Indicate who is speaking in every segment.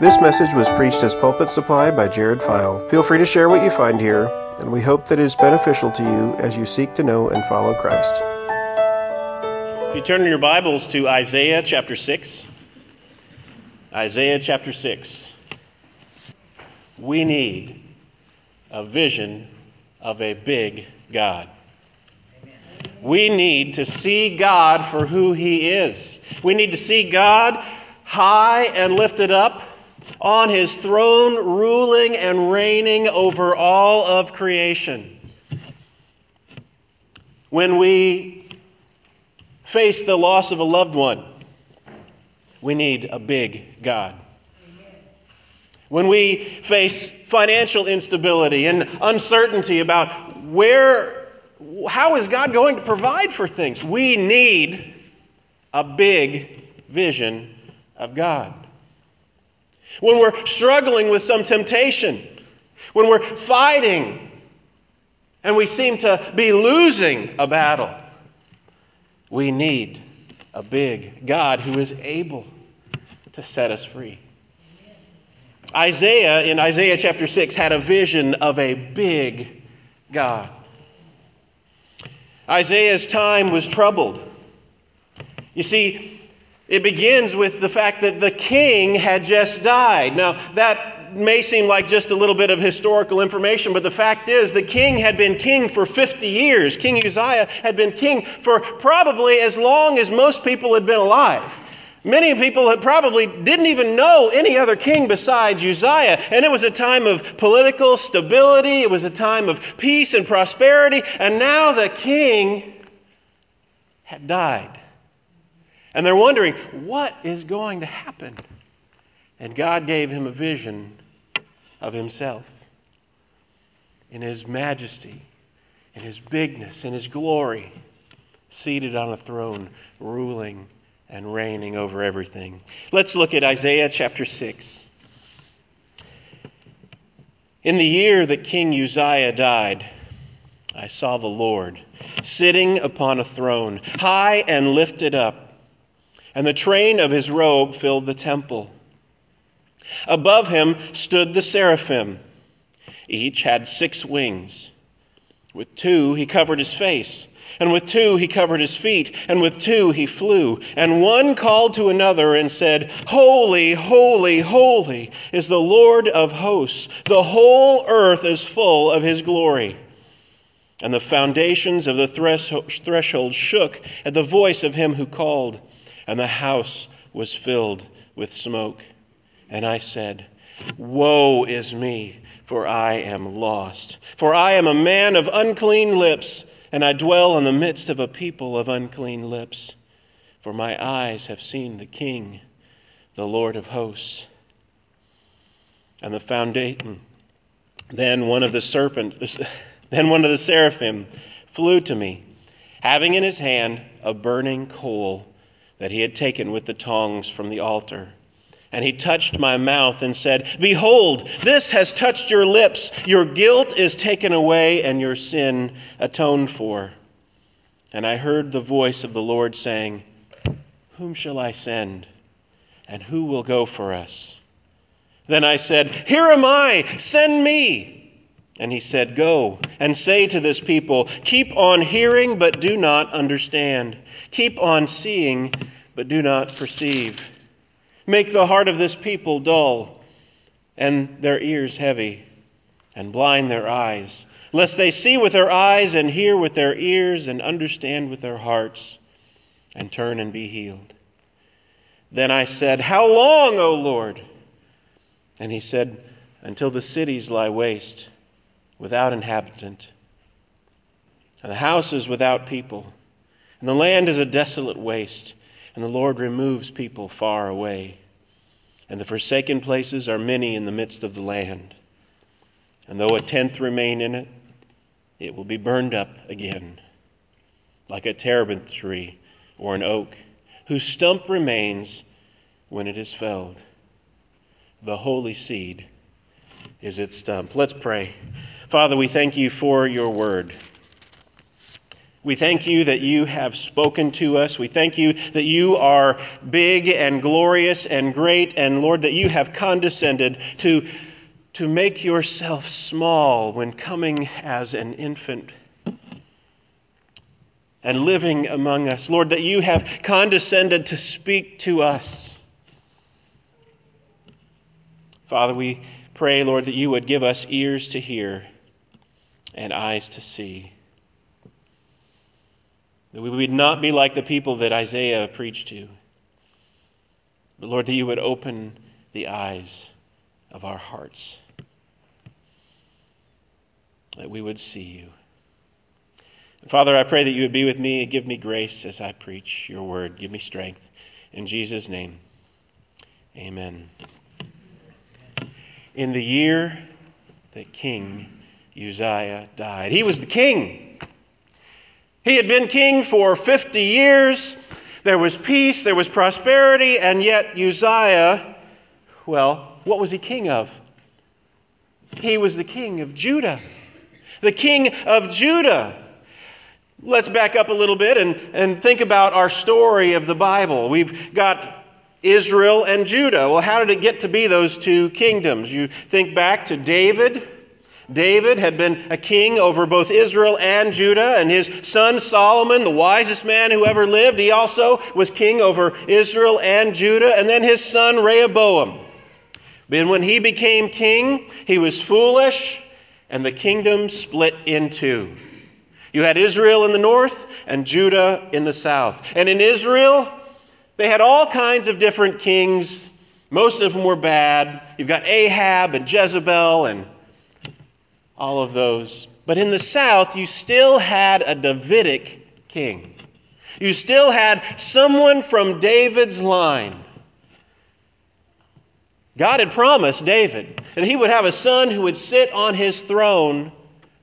Speaker 1: This message was preached as Pulpit Supply by Jared File. Feel free to share what you find here, and we hope that it is beneficial to you as you seek to know and follow Christ.
Speaker 2: If you turn in your Bibles to Isaiah chapter 6, Isaiah chapter 6, we need a vision of a big God. We need to see God for who He is. We need to see God high and lifted up on His throne, ruling and reigning over all of creation. When we face the loss of a loved one, we need a big God. When we face financial instability and uncertainty about where, how is God going to provide for things, we need a big vision of God. When we're struggling with some temptation, when we're fighting and we seem to be losing a battle, we need a big God who is able to set us free. Isaiah, in Isaiah chapter 6, had a vision of a big God. Isaiah's time was troubled. You see, it begins with the fact that the king had just died. Now, that may seem like just a little bit of historical information, but the fact is the king had been king for 50 years. King Uzziah had been king for probably as long as most people had been alive. Many people had probably didn't even know any other king besides Uzziah. And it was a time of political stability, it was a time of peace and prosperity. And now the king had died. And they're wondering, what is going to happen? And God gave him a vision of himself in his majesty, in his bigness, in his glory, seated on a throne, ruling and reigning over everything. Let's look at Isaiah chapter 6. In the year that King Uzziah died, I saw the Lord sitting upon a throne, high and lifted up, and the train of his robe filled the temple. Above him stood the seraphim. Each had six wings. With two he covered his face and with two he covered his feet, and with two he flew. And one called to another and said, Holy, holy, holy is the Lord of hosts. The whole earth is full of his glory. And the foundations of the threshold shook at the voice of him who called, and the house was filled with smoke. And I said, Woe is me, for I am lost. For I am a man of unclean lips and I dwell in the midst of a people of unclean lips. For my eyes have seen the King, the Lord of hosts. And the foundation. Then one of the serpent, then one of the seraphim flew to me, having in his hand a burning coal that he had taken with the tongs from the altar. And he touched my mouth and said, Behold, this has touched your lips. Your guilt is taken away and your sin atoned for. And I heard the voice of the Lord saying, Whom shall I send? And who will go for us? Then I said, Here am I, send me. And he said, Go and say to this people, Keep on hearing, but do not understand. Keep on seeing, but do not perceive. Make the heart of this people dull, and their ears heavy, and blind their eyes, lest they see with their eyes, and hear with their ears, and understand with their hearts, and turn and be healed. Then I said, How long, O Lord? And he said, Until the cities lie waste, without inhabitant, and the house is without people, and the land is a desolate waste and the Lord removes people far away. And the forsaken places are many in the midst of the land. And though a tenth remain in it, it will be burned up again, like a terebinth tree or an oak, whose stump remains when it is felled. The holy seed is its stump. Let's pray. Father, we thank you for your word. We thank you that you have spoken to us. We thank you that you are big and glorious and great, and Lord, that you have condescended to, to make yourself small when coming as an infant and living among us. Lord, that you have condescended to speak to us. Father, we pray, Lord, that you would give us ears to hear and eyes to see. That we would not be like the people that Isaiah preached to. But Lord, that you would open the eyes of our hearts. That we would see you. Father, I pray that you would be with me and give me grace as I preach your word. Give me strength. In Jesus' name, amen. In the year that King Uzziah died, he was the king. He had been king for 50 years. There was peace, there was prosperity, and yet Uzziah, well, what was he king of? He was the king of Judah. The king of Judah. Let's back up a little bit and, and think about our story of the Bible. We've got Israel and Judah. Well, how did it get to be those two kingdoms? You think back to David. David had been a king over both Israel and Judah, and his son Solomon, the wisest man who ever lived, he also was king over Israel and Judah, and then his son Rehoboam. Then, when he became king, he was foolish, and the kingdom split in two. You had Israel in the north and Judah in the south. And in Israel, they had all kinds of different kings. Most of them were bad. You've got Ahab and Jezebel and all of those. But in the south, you still had a Davidic king. You still had someone from David's line. God had promised David that he would have a son who would sit on his throne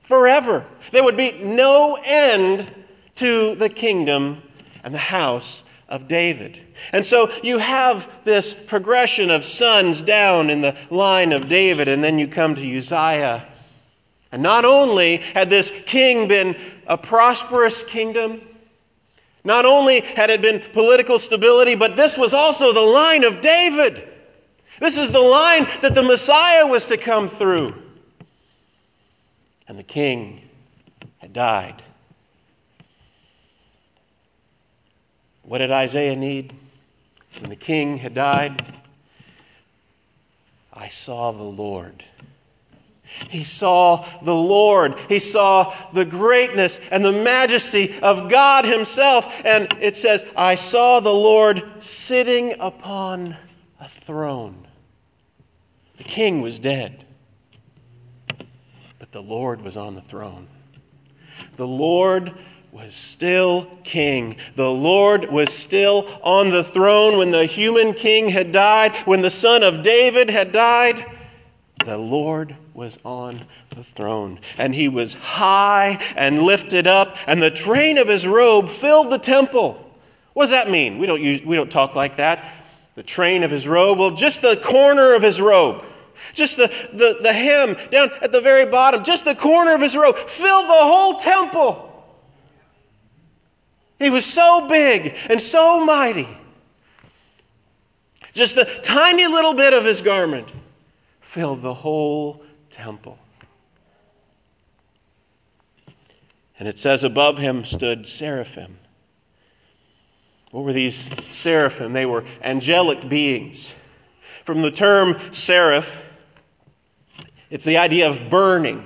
Speaker 2: forever. There would be no end to the kingdom and the house of David. And so you have this progression of sons down in the line of David, and then you come to Uzziah. And not only had this king been a prosperous kingdom, not only had it been political stability, but this was also the line of David. This is the line that the Messiah was to come through and the king had died. What did Isaiah need when the king had died? I saw the Lord. He saw the Lord. He saw the greatness and the majesty of God Himself. And it says, I saw the Lord sitting upon a throne. The king was dead but the Lord was on the throne. The Lord was still king. The Lord was still on the throne when the human king had died, when the son of David had died. The Lord was on the throne, and he was high and lifted up, and the train of his robe filled the temple. What does that mean? We don't, use, we don't talk like that. The train of his robe, well, just the corner of his robe. Just the, the, the hem down at the very bottom, just the corner of his robe, filled the whole temple. He was so big and so mighty. Just the tiny little bit of his garment filled the whole temple. And it says above him stood seraphim. What were these seraphim? They were angelic beings. From the term seraph, it's the idea of burning,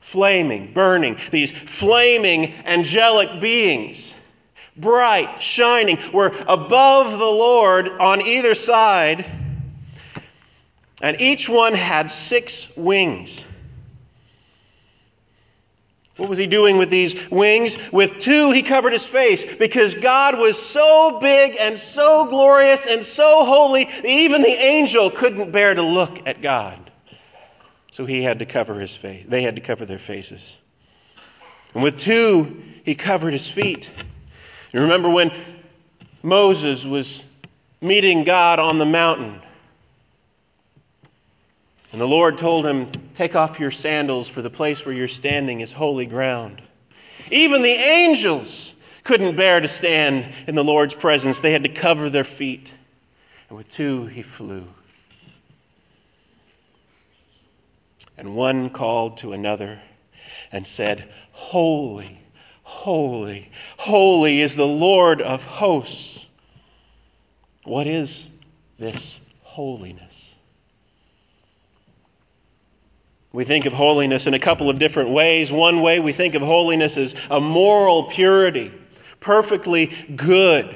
Speaker 2: flaming, burning. These flaming angelic beings, bright, shining, were above the Lord on either side, and each one had six wings. What was he doing with these wings? With two, he covered his face because God was so big and so glorious and so holy, that even the angel couldn't bear to look at God. So he had to cover his face. They had to cover their faces. And with two, he covered his feet. You remember when Moses was meeting God on the mountain? And the Lord told him, Take off your sandals, for the place where you're standing is holy ground. Even the angels couldn't bear to stand in the Lord's presence. They had to cover their feet. And with two, he flew. And one called to another and said, Holy, holy, holy is the Lord of hosts. What is this holiness? We think of holiness in a couple of different ways. One way we think of holiness as a moral purity, perfectly good.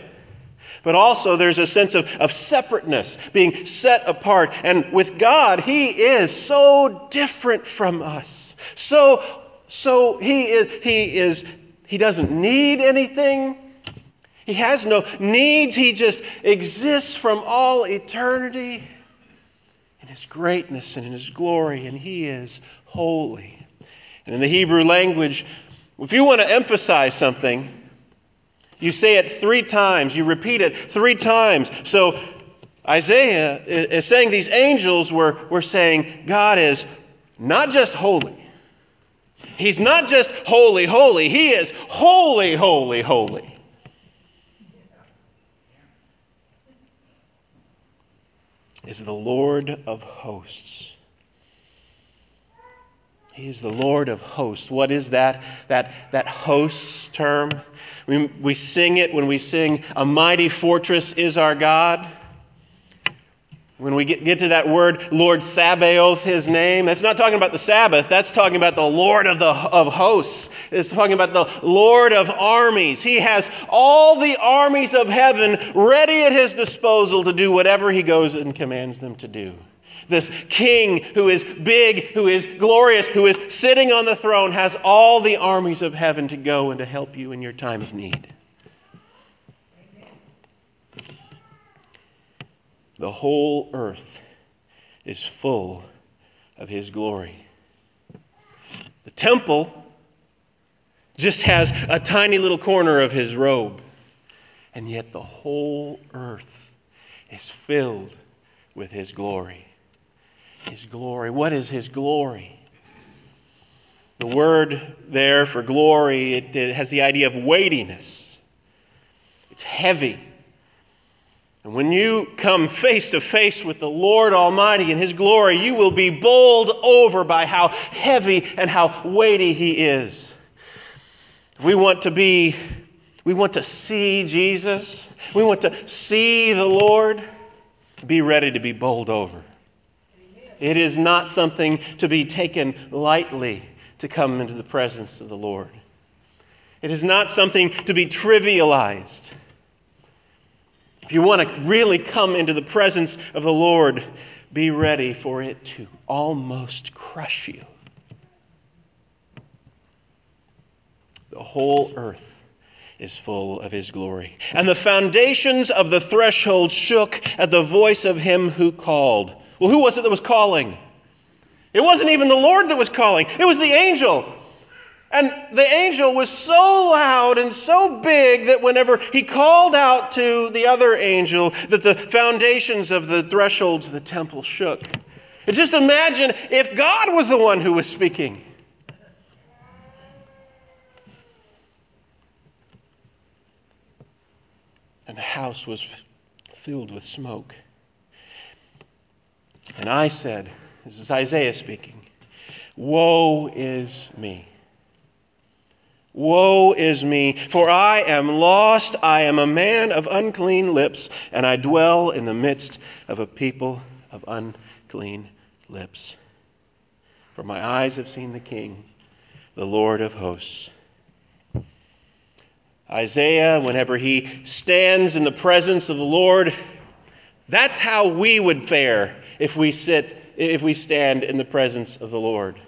Speaker 2: But also, there's a sense of, of separateness, being set apart. And with God, He is so different from us. So, so He is, He is, He doesn't need anything. He has no needs. He just exists from all eternity His greatness and in His glory, and He is holy. And in the Hebrew language, if you want to emphasize something, you say it three times, you repeat it three times. So Isaiah is saying these angels were, were saying God is not just holy. He's not just holy, holy. He is holy, holy, holy. Is the Lord of hosts. He is the Lord of hosts. What is that? That, that hosts term? We, we sing it when we sing, A mighty fortress is our God. When we get, get to that word, Lord Sabaoth, his name, that's not talking about the Sabbath. That's talking about the Lord of, the, of hosts. It's talking about the Lord of armies. He has all the armies of heaven ready at his disposal to do whatever he goes and commands them to do. This king who is big, who is glorious, who is sitting on the throne, has all the armies of heaven to go and to help you in your time of need. The whole earth is full of his glory. The temple just has a tiny little corner of his robe, and yet the whole earth is filled with his glory. His glory. What is his glory? The word there for glory, it, it has the idea of weightiness. It's heavy. And when you come face to face with the Lord Almighty in His glory, you will be bowled over by how heavy and how weighty He is. We want to be, we want to see Jesus. We want to see the Lord. Be ready to be bowled over. It is not something to be taken lightly to come into the presence of the Lord. It is not something to be trivialized. If you want to really come into the presence of the Lord, be ready for it to almost crush you. The whole earth is full of his glory. And the foundations of the threshold shook at the voice of him who called. Well, who was it that was calling? It wasn't even the Lord that was calling, it was the angel. And the angel was so loud and so big that whenever he called out to the other angel, that the foundations of the thresholds of the temple shook. And just imagine if God was the one who was speaking. And the house was filled with smoke. And I said, This is Isaiah speaking, Woe is me. Woe is me, for I am lost. I am a man of unclean lips, and I dwell in the midst of a people of unclean lips. For my eyes have seen the King, the Lord of hosts. Isaiah, whenever he stands in the presence of the Lord, that's how we would fare if we sit, if we stand in the presence of the Lord.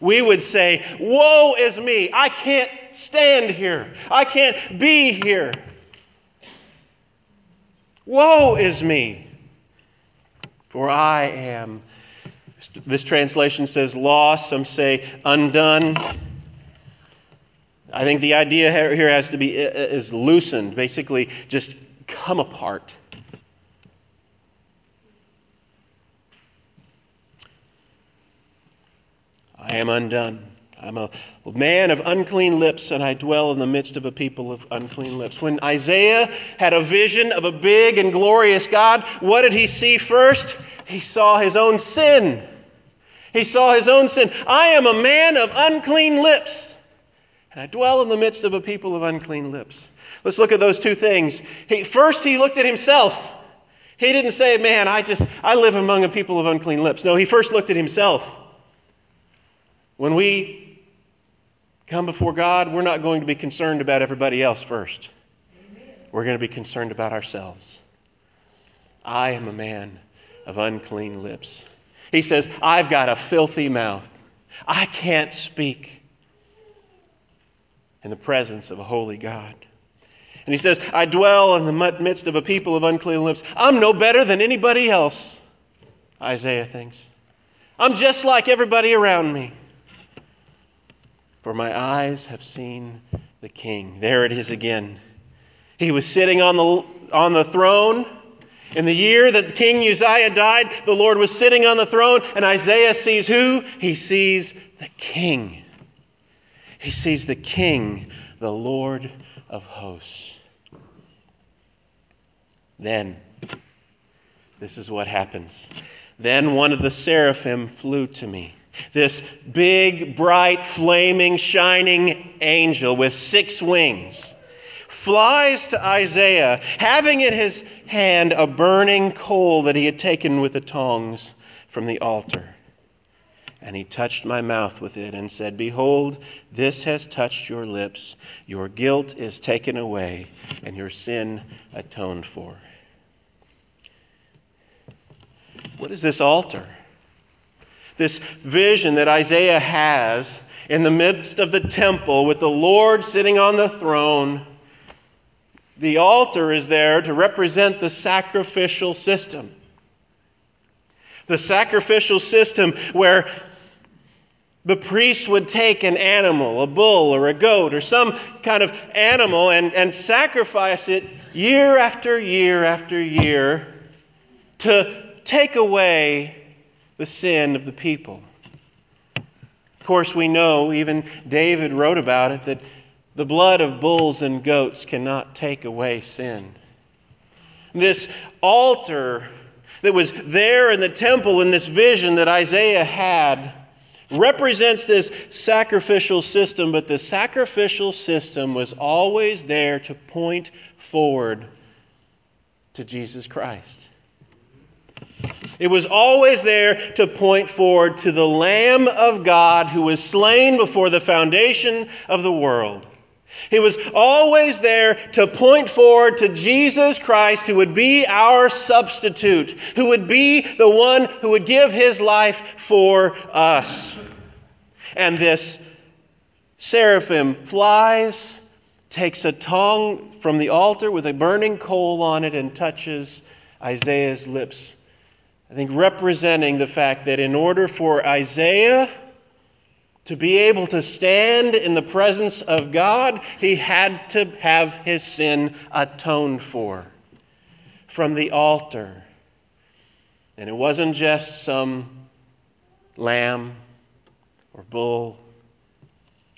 Speaker 2: We would say, Woe is me! I can't stand here. I can't be here. Woe is me! For I am, this translation says lost, some say undone. I think the idea here has to be is loosened, basically just come apart. I am undone. I'm a man of unclean lips, and I dwell in the midst of a people of unclean lips. When Isaiah had a vision of a big and glorious God, what did he see first? He saw his own sin. He saw his own sin. I am a man of unclean lips, and I dwell in the midst of a people of unclean lips. Let's look at those two things. He, first, he looked at himself. He didn't say, Man, I just, I live among a people of unclean lips. No, he first looked at himself. When we come before God, we're not going to be concerned about everybody else first. We're going to be concerned about ourselves. I am a man of unclean lips. He says, I've got a filthy mouth. I can't speak in the presence of a holy God. And he says, I dwell in the midst of a people of unclean lips. I'm no better than anybody else, Isaiah thinks. I'm just like everybody around me. For my eyes have seen the King. There it is again. He was sitting on the, on the throne. In the year that King Uzziah died, the Lord was sitting on the throne, and Isaiah sees who? He sees the King. He sees the King, the Lord of hosts. Then, this is what happens. Then one of the seraphim flew to me. This big, bright, flaming, shining angel with six wings flies to Isaiah, having in his hand a burning coal that he had taken with the tongs from the altar. And he touched my mouth with it and said, Behold, this has touched your lips. Your guilt is taken away, and your sin atoned for. What is this altar? This vision that Isaiah has in the midst of the temple with the Lord sitting on the throne. The altar is there to represent the sacrificial system. The sacrificial system where the priest would take an animal, a bull or a goat or some kind of animal, and, and sacrifice it year after year after year to take away the sin of the people. Of course, we know, even David wrote about it, that the blood of bulls and goats cannot take away sin. This altar that was there in the temple in this vision that Isaiah had represents this sacrificial system, but the sacrificial system was always there to point forward to Jesus Christ. It was always there to point forward to the Lamb of God who was slain before the foundation of the world. He was always there to point forward to Jesus Christ, who would be our substitute, who would be the one who would give his life for us. And this seraphim flies, takes a tongue from the altar with a burning coal on it, and touches Isaiah's lips I think representing the fact that in order for Isaiah to be able to stand in the presence of God, he had to have his sin atoned for from the altar. And it wasn't just some lamb or bull,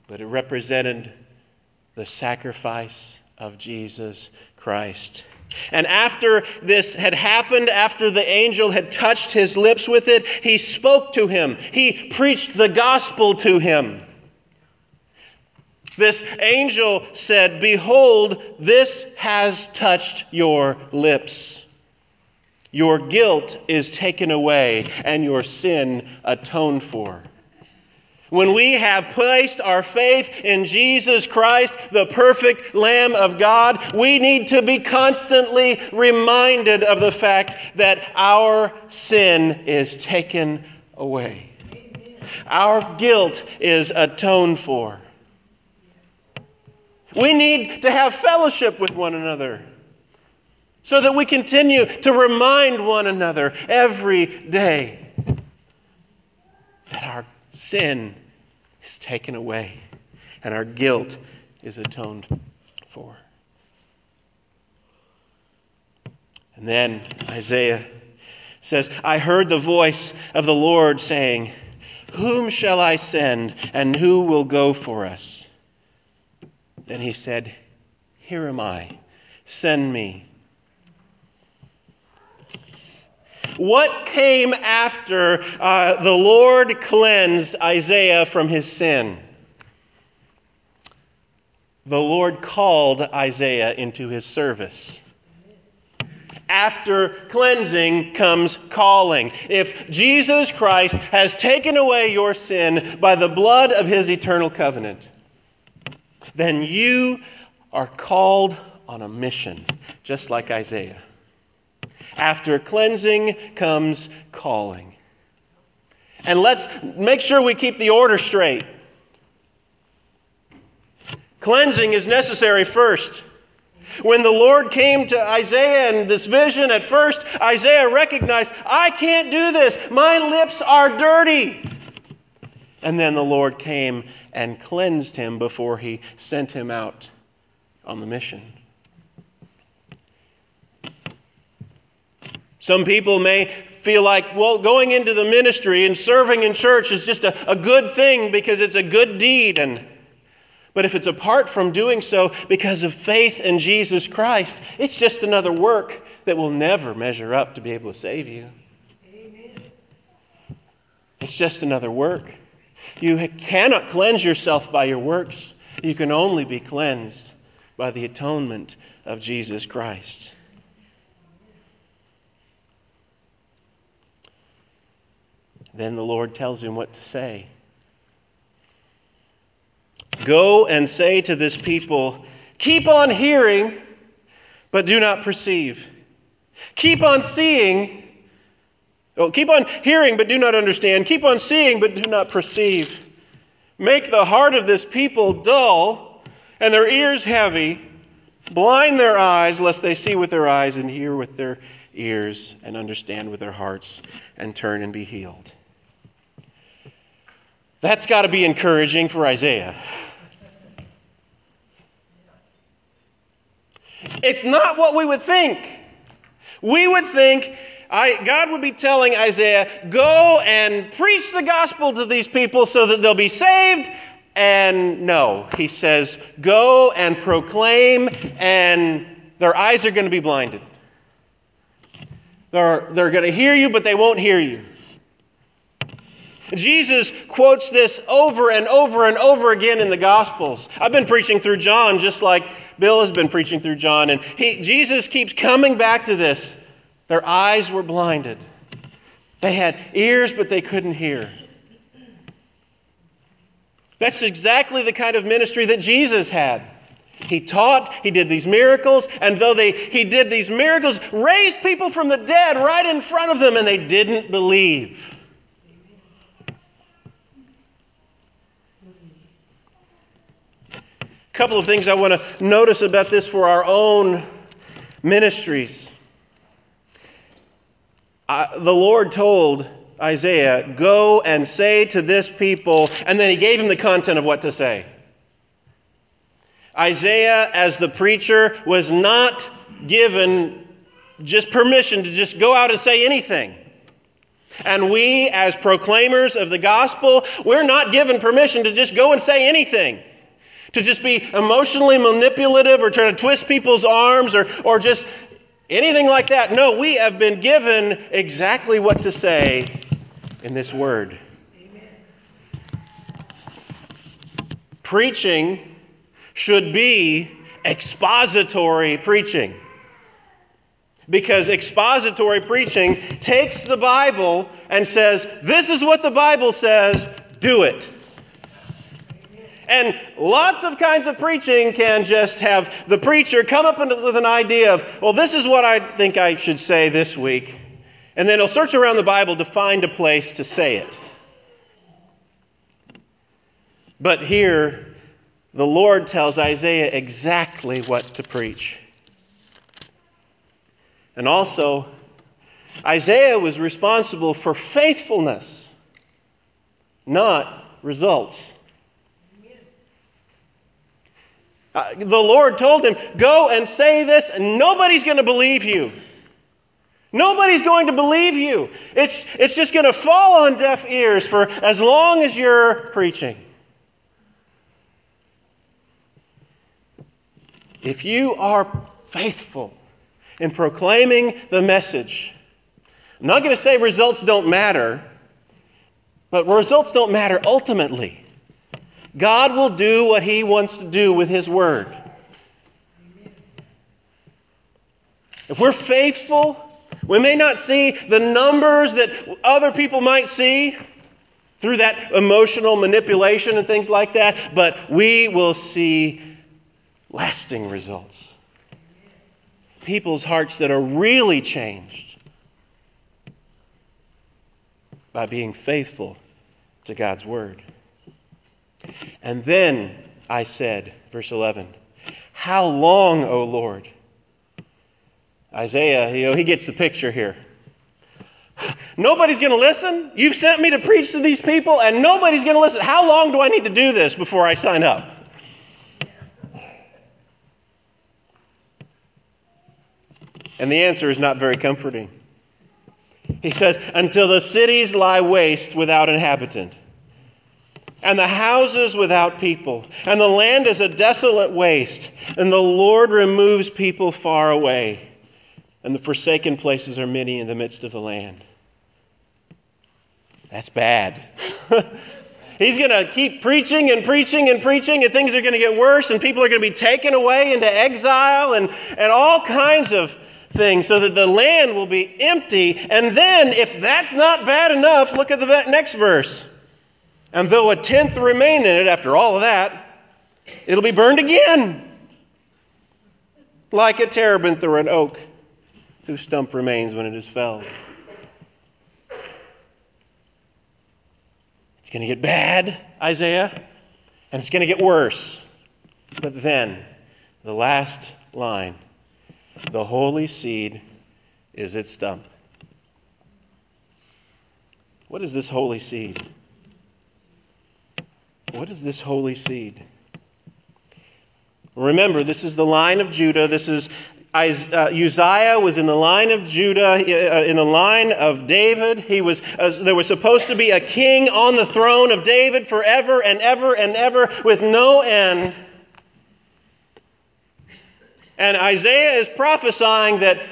Speaker 2: but it represented the sacrifice of Jesus Christ. And after this had happened, after the angel had touched his lips with it, he spoke to him. He preached the gospel to him. This angel said, Behold, this has touched your lips. Your guilt is taken away, and your sin atoned for. When we have placed our faith in Jesus Christ, the perfect Lamb of God, we need to be constantly reminded of the fact that our sin is taken away. Our guilt is atoned for. We need to have fellowship with one another so that we continue to remind one another every day that our sin is taken away and our guilt is atoned for. And then Isaiah says, I heard the voice of the Lord saying, Whom shall I send, and who will go for us? Then he said, Here am I. Send me. What came after uh, the Lord cleansed Isaiah from his sin? The Lord called Isaiah into his service. After cleansing comes calling. If Jesus Christ has taken away your sin by the blood of his eternal covenant, then you are called on a mission, just like Isaiah. After cleansing comes calling. And let's make sure we keep the order straight. Cleansing is necessary first. When the Lord came to Isaiah in this vision at first, Isaiah recognized, I can't do this. My lips are dirty. And then the Lord came and cleansed him before he sent him out on the mission. Some people may feel like, well, going into the ministry and serving in church is just a, a good thing because it's a good deed. And, but if it's apart from doing so because of faith in Jesus Christ, it's just another work that will never measure up to be able to save you. Amen. It's just another work. You cannot cleanse yourself by your works. You can only be cleansed by the atonement of Jesus Christ. Then the Lord tells him what to say. Go and say to this people, Keep on hearing, but do not perceive. Keep on seeing. Oh, keep on hearing, but do not understand. Keep on seeing, but do not perceive. Make the heart of this people dull and their ears heavy. Blind their eyes, lest they see with their eyes and hear with their ears and understand with their hearts and turn and be healed. That's got to be encouraging for Isaiah. It's not what we would think. We would think I, God would be telling Isaiah, go and preach the gospel to these people so that they'll be saved. And no, he says, go and proclaim, and their eyes are going to be blinded. They're, they're going to hear you, but they won't hear you. Jesus quotes this over and over and over again in the Gospels. I've been preaching through John just like Bill has been preaching through John, and he, Jesus keeps coming back to this. Their eyes were blinded, they had ears, but they couldn't hear. That's exactly the kind of ministry that Jesus had. He taught, he did these miracles, and though they, he did these miracles, raised people from the dead right in front of them, and they didn't believe. A couple of things I want to notice about this for our own ministries. I, the Lord told Isaiah, Go and say to this people, and then he gave him the content of what to say. Isaiah, as the preacher, was not given just permission to just go out and say anything. And we, as proclaimers of the gospel, we're not given permission to just go and say anything to just be emotionally manipulative or trying to twist people's arms or, or just anything like that. No, we have been given exactly what to say in this word. Amen. Preaching should be expository preaching. Because expository preaching takes the Bible and says, This is what the Bible says, do it. And lots of kinds of preaching can just have the preacher come up with an idea of, well, this is what I think I should say this week. And then he'll search around the Bible to find a place to say it. But here, the Lord tells Isaiah exactly what to preach. And also, Isaiah was responsible for faithfulness, not results. Uh, the Lord told him, Go and say this, and nobody's going to believe you. Nobody's going to believe you. It's, it's just going to fall on deaf ears for as long as you're preaching. If you are faithful in proclaiming the message, I'm not going to say results don't matter, but results don't matter ultimately. God will do what He wants to do with His Word. If we're faithful, we may not see the numbers that other people might see through that emotional manipulation and things like that, but we will see lasting results. People's hearts that are really changed by being faithful to God's Word. And then I said, verse 11, How long, O Lord? Isaiah, you know, he gets the picture here. Nobody's going to listen. You've sent me to preach to these people, and nobody's going to listen. How long do I need to do this before I sign up? And the answer is not very comforting. He says, Until the cities lie waste without inhabitant, and the houses without people, and the land is a desolate waste, and the Lord removes people far away and the forsaken places are many in the midst of the land. That's bad. He's going to keep preaching and preaching and preaching, and things are going to get worse, and people are going to be taken away into exile and, and all kinds of things, so that the land will be empty. And then, if that's not bad enough, look at the next verse. And though a tenth remain in it after all of that, it'll be burned again, like a terebinth or an oak whose stump remains when it is felled. It's going to get bad, Isaiah, and it's going to get worse. But then, the last line the holy seed is its stump. What is this holy seed? What is this holy seed? Remember, this is the line of Judah. This is uh, Uzziah was in the line of Judah, uh, in the line of David. He was, uh, there was supposed to be a king on the throne of David forever and ever and ever with no end. And Isaiah is prophesying that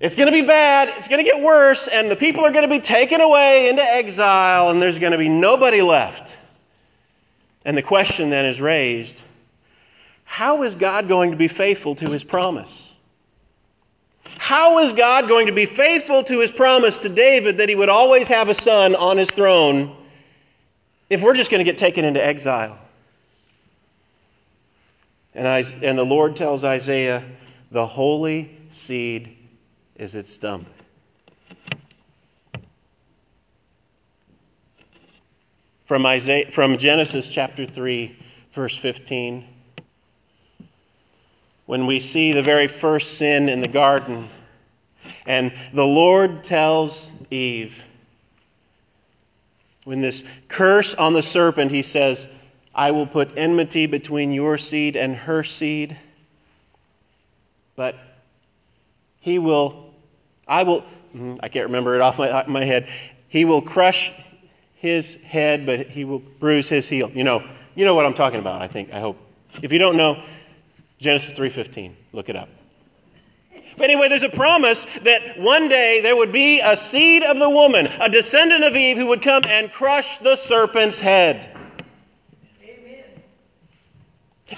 Speaker 2: it's going to be bad, it's going to get worse, and the people are going to be taken away into exile, and there's going to be nobody left. And the question then is raised how is God going to be faithful to his promise? How is God going to be faithful to his promise to David that he would always have a son on his throne if we're just going to get taken into exile? And, I, and the Lord tells Isaiah, the holy seed is its stump. From, Isaiah, from Genesis chapter 3, verse 15 when we see the very first sin in the garden. And the Lord tells Eve, when this curse on the serpent, he says, I will put enmity between your seed and her seed, but he will, I will, hmm, I can't remember it off my, my head. He will crush his head, but he will bruise his heel. You know, you know what I'm talking about, I think, I hope. If you don't know, Genesis 3:15. Look it up. But anyway, there's a promise that one day there would be a seed of the woman, a descendant of Eve, who would come and crush the serpent's head. Amen.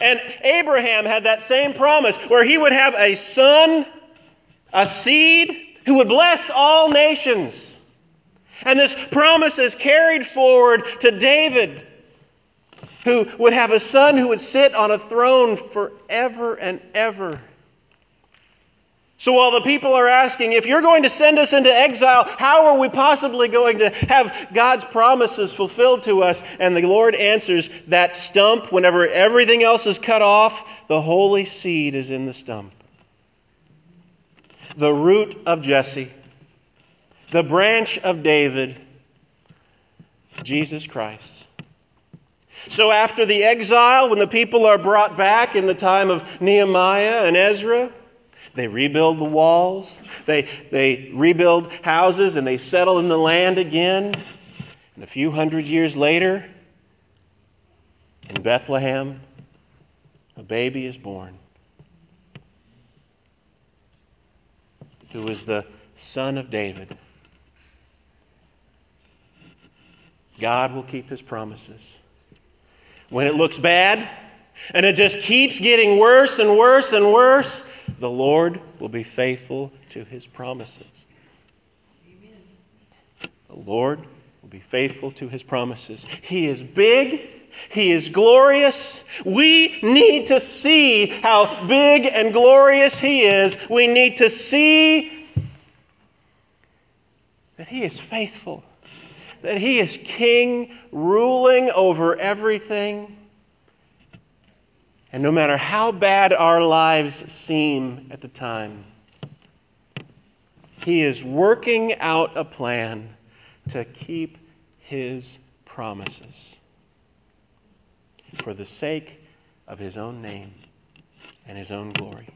Speaker 2: And Abraham had that same promise where he would have a son, a seed, who would bless all nations. And this promise is carried forward to David who would have a son who would sit on a throne forever and ever. So while the people are asking, if you're going to send us into exile, how are we possibly going to have God's promises fulfilled to us? And the Lord answers, that stump, whenever everything else is cut off, the holy seed is in the stump. The root of Jesse, the branch of David, Jesus Christ. So, after the exile, when the people are brought back in the time of Nehemiah and Ezra, They rebuild the walls, they, they rebuild houses, and they settle in the land again. And a few hundred years later, in Bethlehem, a baby is born who is the son of David. God will keep his promises. When it looks bad and it just keeps getting worse and worse and worse, the Lord will be faithful to his promises. Amen. The Lord will be faithful to his promises. He is big. He is glorious. We need to see how big and glorious He is. We need to see that He is faithful that He is King, ruling over everything. And no matter how bad our lives seem at the time, He is working out a plan to keep His promises for the sake of His own name and His own glory.